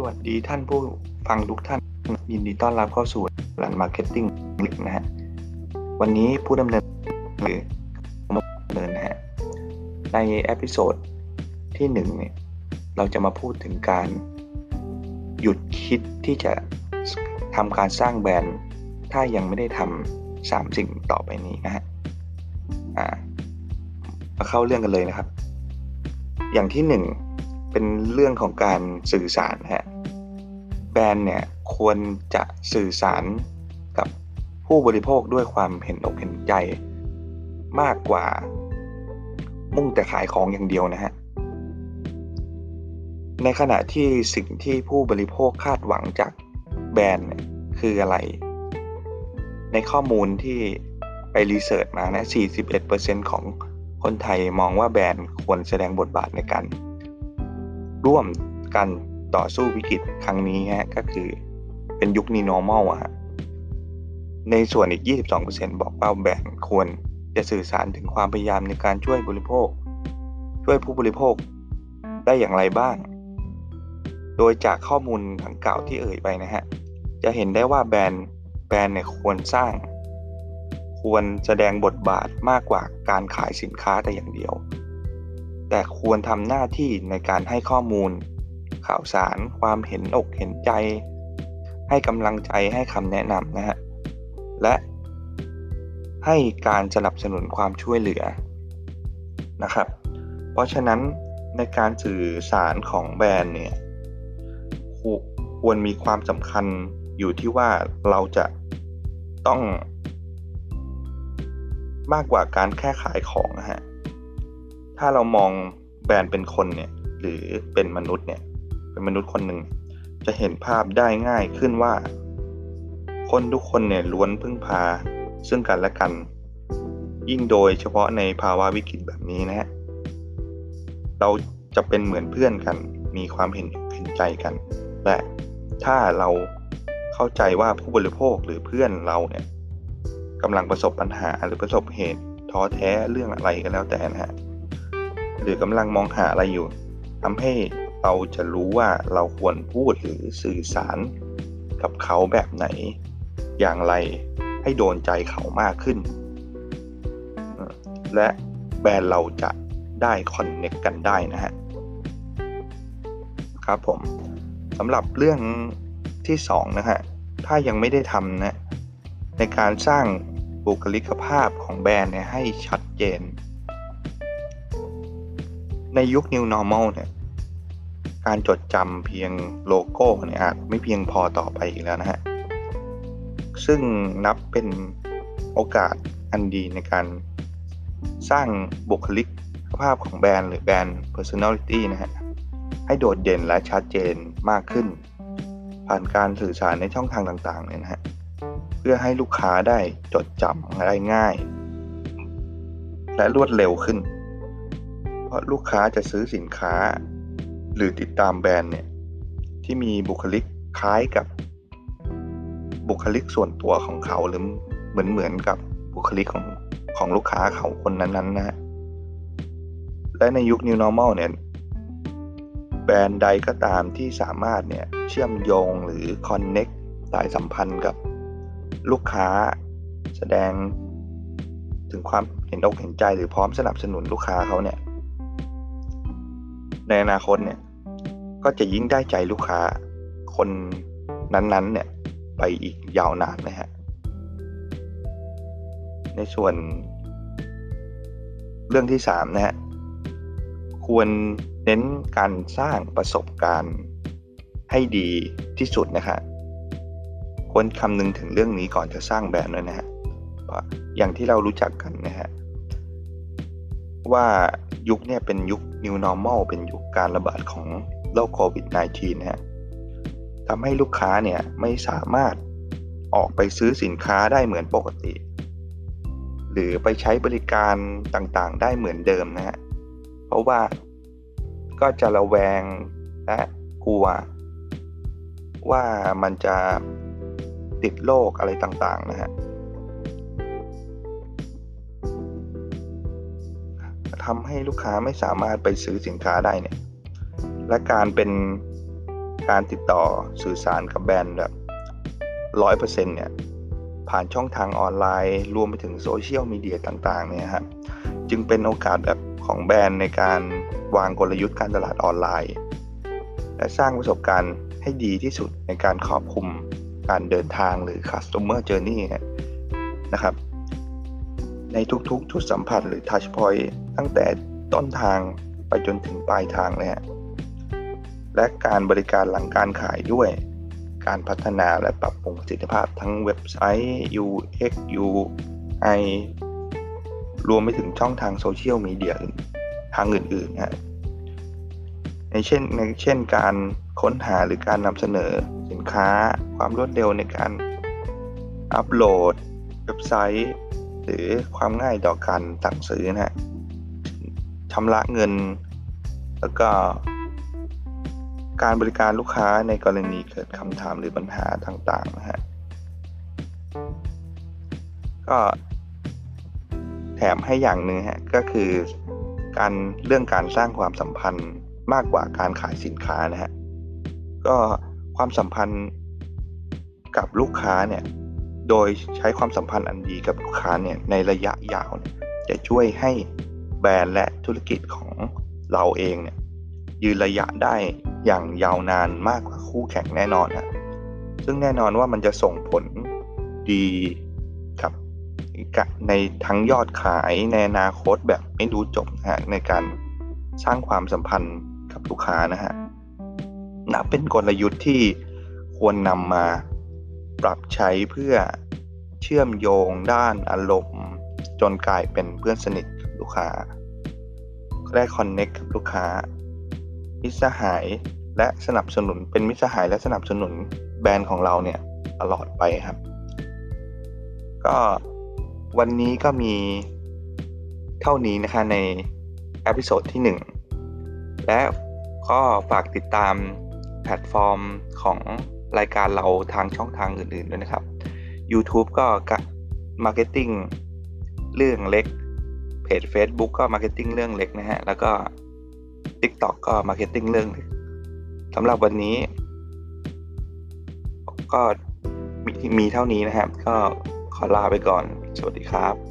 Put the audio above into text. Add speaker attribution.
Speaker 1: สวัสดีท่านผู้ฟังทุกท่านยินดีต้อนรับเข้าสู่หลันมาร์เก็ตติ้งลิกนะฮะวันนี้ผู้ดำเนินหรือดำเนินนะฮะใน episode ที่หนึ่งเนี่ย เราจะมาพูดถึงการหยุดคิดที่จะทำการสร้างแบรนด์ ถ้ายังไม่ได้ทำสามสิ่งต่อไปนี้นะฮะมาเข้าเรื่องกันเลยนะครับ อย่างที่หนึ่ง เป็นเรื่องของการสื่อสารฮะแบรนด์เนี่ยควรจะสื่อสารกับผู้บริโภคด้วยความเห็นอกเห็นใจ มากกว่า มุ่งแต่ขายของอย่างเดียวนะฮะในขณะที่สิ่งที่ผู้บริโภคคาดหวังจากแบรนด์คืออะไร ในข้อมูลที่ไปรีเสิร์ชมานะ 41%ของคนไทยมองว่าแบรนด์ควรแสดงบทบาทในการ ร่วมกันต่อสู้วิกฤตครั้งนี้ฮะก็คือเป็นยุคนี้ normal อะฮะในส่วนอีก 22%บอกว่าแบรนด์ควรจะสื่อสารถึงความพยายามในการช่วยบริโภค ช่วยผู้บริโภคได้อย่างไรบ้าง โดยจากข้อมูลดังกล่าที่เอ่ยไปนะฮะ จะเห็นได้ว่าแบรนด์แบรนด์เนี่ยควรสร้าง ควรแสดงบทบาทมากกว่าการขายสินค้าแต่อย่างเดียว แต่ควรทำหน้าที่ในการให้ข้อมูล ข่าวสาร ความเห็นอกเห็นใจ ให้กำลังใจให้คำแนะนำนะฮะ และให้การสนับสนุนความช่วยเหลือนะครับ เพราะฉะนั้นในการสื่อสารของแบรนด์เนี่ยควรมีความสำคัญอยู่ที่ว่าเราจะต้อง มากกว่าการแค่ขายของนะฮะ ถ้าเรามองแบรนด์เป็นคนเนี่ย หรือเป็นมนุษย์เนี่ย เป็นมนุษย์คนหนึ่งจะเห็นภาพได้ง่ายขึ้นว่า คนทุกคนเนี่ยล้วนพึ่งพาซึ่งกันและกัน ยิ่งโดยเฉพาะในภาวะวิกฤตแบบนี้นะฮะเราจะเป็นเหมือนเพื่อนกัน มีความเห็นเห็นใจกัน และถ้าเราเข้าใจว่าผู้บริโภคหรือเพื่อนเราเนี่ยกำลังประสบปัญหาหรือประสบเหตุท้อแท้เรื่องอะไรก็แล้วแต่นะฮะ หรือกำลังมองหาอะไรอยู่ทำให้เราจะรู้ว่าเราควรพูดหรือสื่อสารกับเขาแบบไหน อย่างไรให้โดนใจเขามากขึ้น และแบรนด์เราจะได้คอนเน็กกันได้นะฮะ ครับผมสำหรับเรื่องที่2นะฮะ ถ้ายังไม่ได้ทำนะ ในการสร้างบุคลิกภาพของแบรนด์เนี่ยให้ชัดเจน ในยุค New Normal เนี่ยการจดจำเพียงโลโก้เนี่ยอาจไม่เพียงพอต่อไปอีกแล้วนะฮะ ซึ่งนับเป็นโอกาสอันดีในการสร้างบุคลิกภาพของแบรนด์หรือแบรนด์ personality นะฮะ ให้โดดเด่นและชัดเจนมากขึ้น ผ่านการสื่อสารในช่องทางต่างๆเนี่ยนะฮะ เพื่อให้ลูกค้าได้จดจำได้ง่าย และรวดเร็วขึ้น เพราะลูกค้าจะซื้อสินค้า หรือติดตามแบรนด์เนี่ยที่มีบุคลิกคล้ายกับบุคลิกส่วนตัวของเขาหรือเหมือนเหมือนกับบุคลิกของของลูกค้าเขาคนนั้นๆนะฮะและในยุค New Normal เนี่ยแบรนด์ใดก็ตามที่สามารถเนี่ยเชื่อมโยงหรือ Connect สายสัมพันธ์กับลูกค้าแสดงถึงความเห็นอกเห็นใจหรือพร้อมสนับสนุนลูกค้าเขาเนี่ย ในอนาคตเนี่ย ก็จะยิ่งได้ใจลูกค้าคนนั้นๆ เนี่ย ไปอีกยาวนานนะฮะ ในส่วน เรื่องที่สามนะฮะ ควรเน้นการสร้างประสบการณ์ให้ดีที่สุดนะฮะควรคำนึงถึงเรื่องนี้ก่อนจะสร้างแบรนด์ด้วยนะฮะอย่างที่เรารู้จักกันนะฮะ ว่ายุคนี้เป็นยุค New Normal เป็นยุคการระบาดของโรคโควิด -19 นะฮะทำให้ลูกค้าเนี่ยไม่สามารถออกไปซื้อสินค้าได้เหมือนปกติ หรือไปใช้บริการต่างๆ ได้เหมือนเดิมนะฮะเพราะว่าก็จะระแวงและกลัว ว่ามันจะติดโรคอะไรต่างๆนะฮะ ทำให้ลูกค้าไม่สามารถไปซื้อสินค้าได้เนี่ย และการเป็นการติดต่อสื่อสารกับแบรนด์แบบร้อยเปอร์เซ็นต์เนี่ย ผ่านช่องทางออนไลน์ รวมไปถึงโซเชียลมีเดียต่างๆ เนี่ยครับจึงเป็นโอกาสแบบของแบรนด์ในการวางกลยุทธ์การตลาดออนไลน์ และสร้างประสบการณ์ให้ดีที่สุดในการครอบคลุมการเดินทางหรือ customer journey นะครับ ในทุกๆ จุดสัมผัสหรือ touch point ตั้งแต่ต้นทางไปจนถึงปลายทางเลยฮะและการบริการหลังการขายด้วย การพัฒนาและปรับปรุงประสิทธิภาพทั้งเว็บไซต์ UX UI รวมไปถึงช่องทางโซเชียลมีเดียทางอื่นๆนะในเช่นในเช่นการค้นหาหรือการนำเสนอสินค้า ความรวดเร็วในการอัปโหลด เว็บไซต์ หรือความง่ายต่อการสั่งซื้อนะฮะชำระเงิน แล้วก็ การบริการลูกค้าในกรณีเกิดคำถามหรือปัญหาต่างๆนะฮะก็แถมให้อย่างหนึ่งฮะก็คือการเรื่องการสร้างความสัมพันธ์มากกว่าการขายสินค้านะฮะก็ความสัมพันธ์กับลูกค้าเนี่ย โดยใช้ความสัมพันธ์อันดีกับลูกค้าเนี่ยในระยะยาวเนี่ยจะช่วยให้แบรนด์และธุรกิจของเราเองเนี่ยยืนระยะได้อย่างยาวนานมากกว่าคู่แข่งแน่นอนฮะซึ่งแน่นอนว่ามันจะส่งผลดีกับในทั้งยอดขายในอนาคตแบบไม่รู้จบนะฮะในการสร้างความสัมพันธ์กับลูกค้านะฮะนับเป็นกลยุทธ์ที่ควรนำมา ปรับใช้เพื่อเชื่อมโยงด้านอารมณ์ จนกลายเป็นเพื่อนสนิทกับลูกค้าได้คอนเน็กกับลูกค้า มิสหายและสนับสนุนเป็นมิสหายและสนับสนุนแบรนด์ของเราเนี่ยตลอดไปครับ ก็วันนี้ก็มีเท่านี้นะคะใน episode ที่ 1 และก็ฝากติดตามแพลตฟอร์มของ รายการเราทางช่องทางอื่นๆด้วยนะครับ YouTube ก็ Marketing เรื่องเล็ก เพจ Facebook ก็ Marketing เรื่องเล็กนะฮะ แล้วก็ TikTok ก็ Marketing เรื่องเล็กสำหรับวันนี้ ก็มีมีเท่านี้นะครับ ก็ขอลาไปก่อน สวัสดีครับ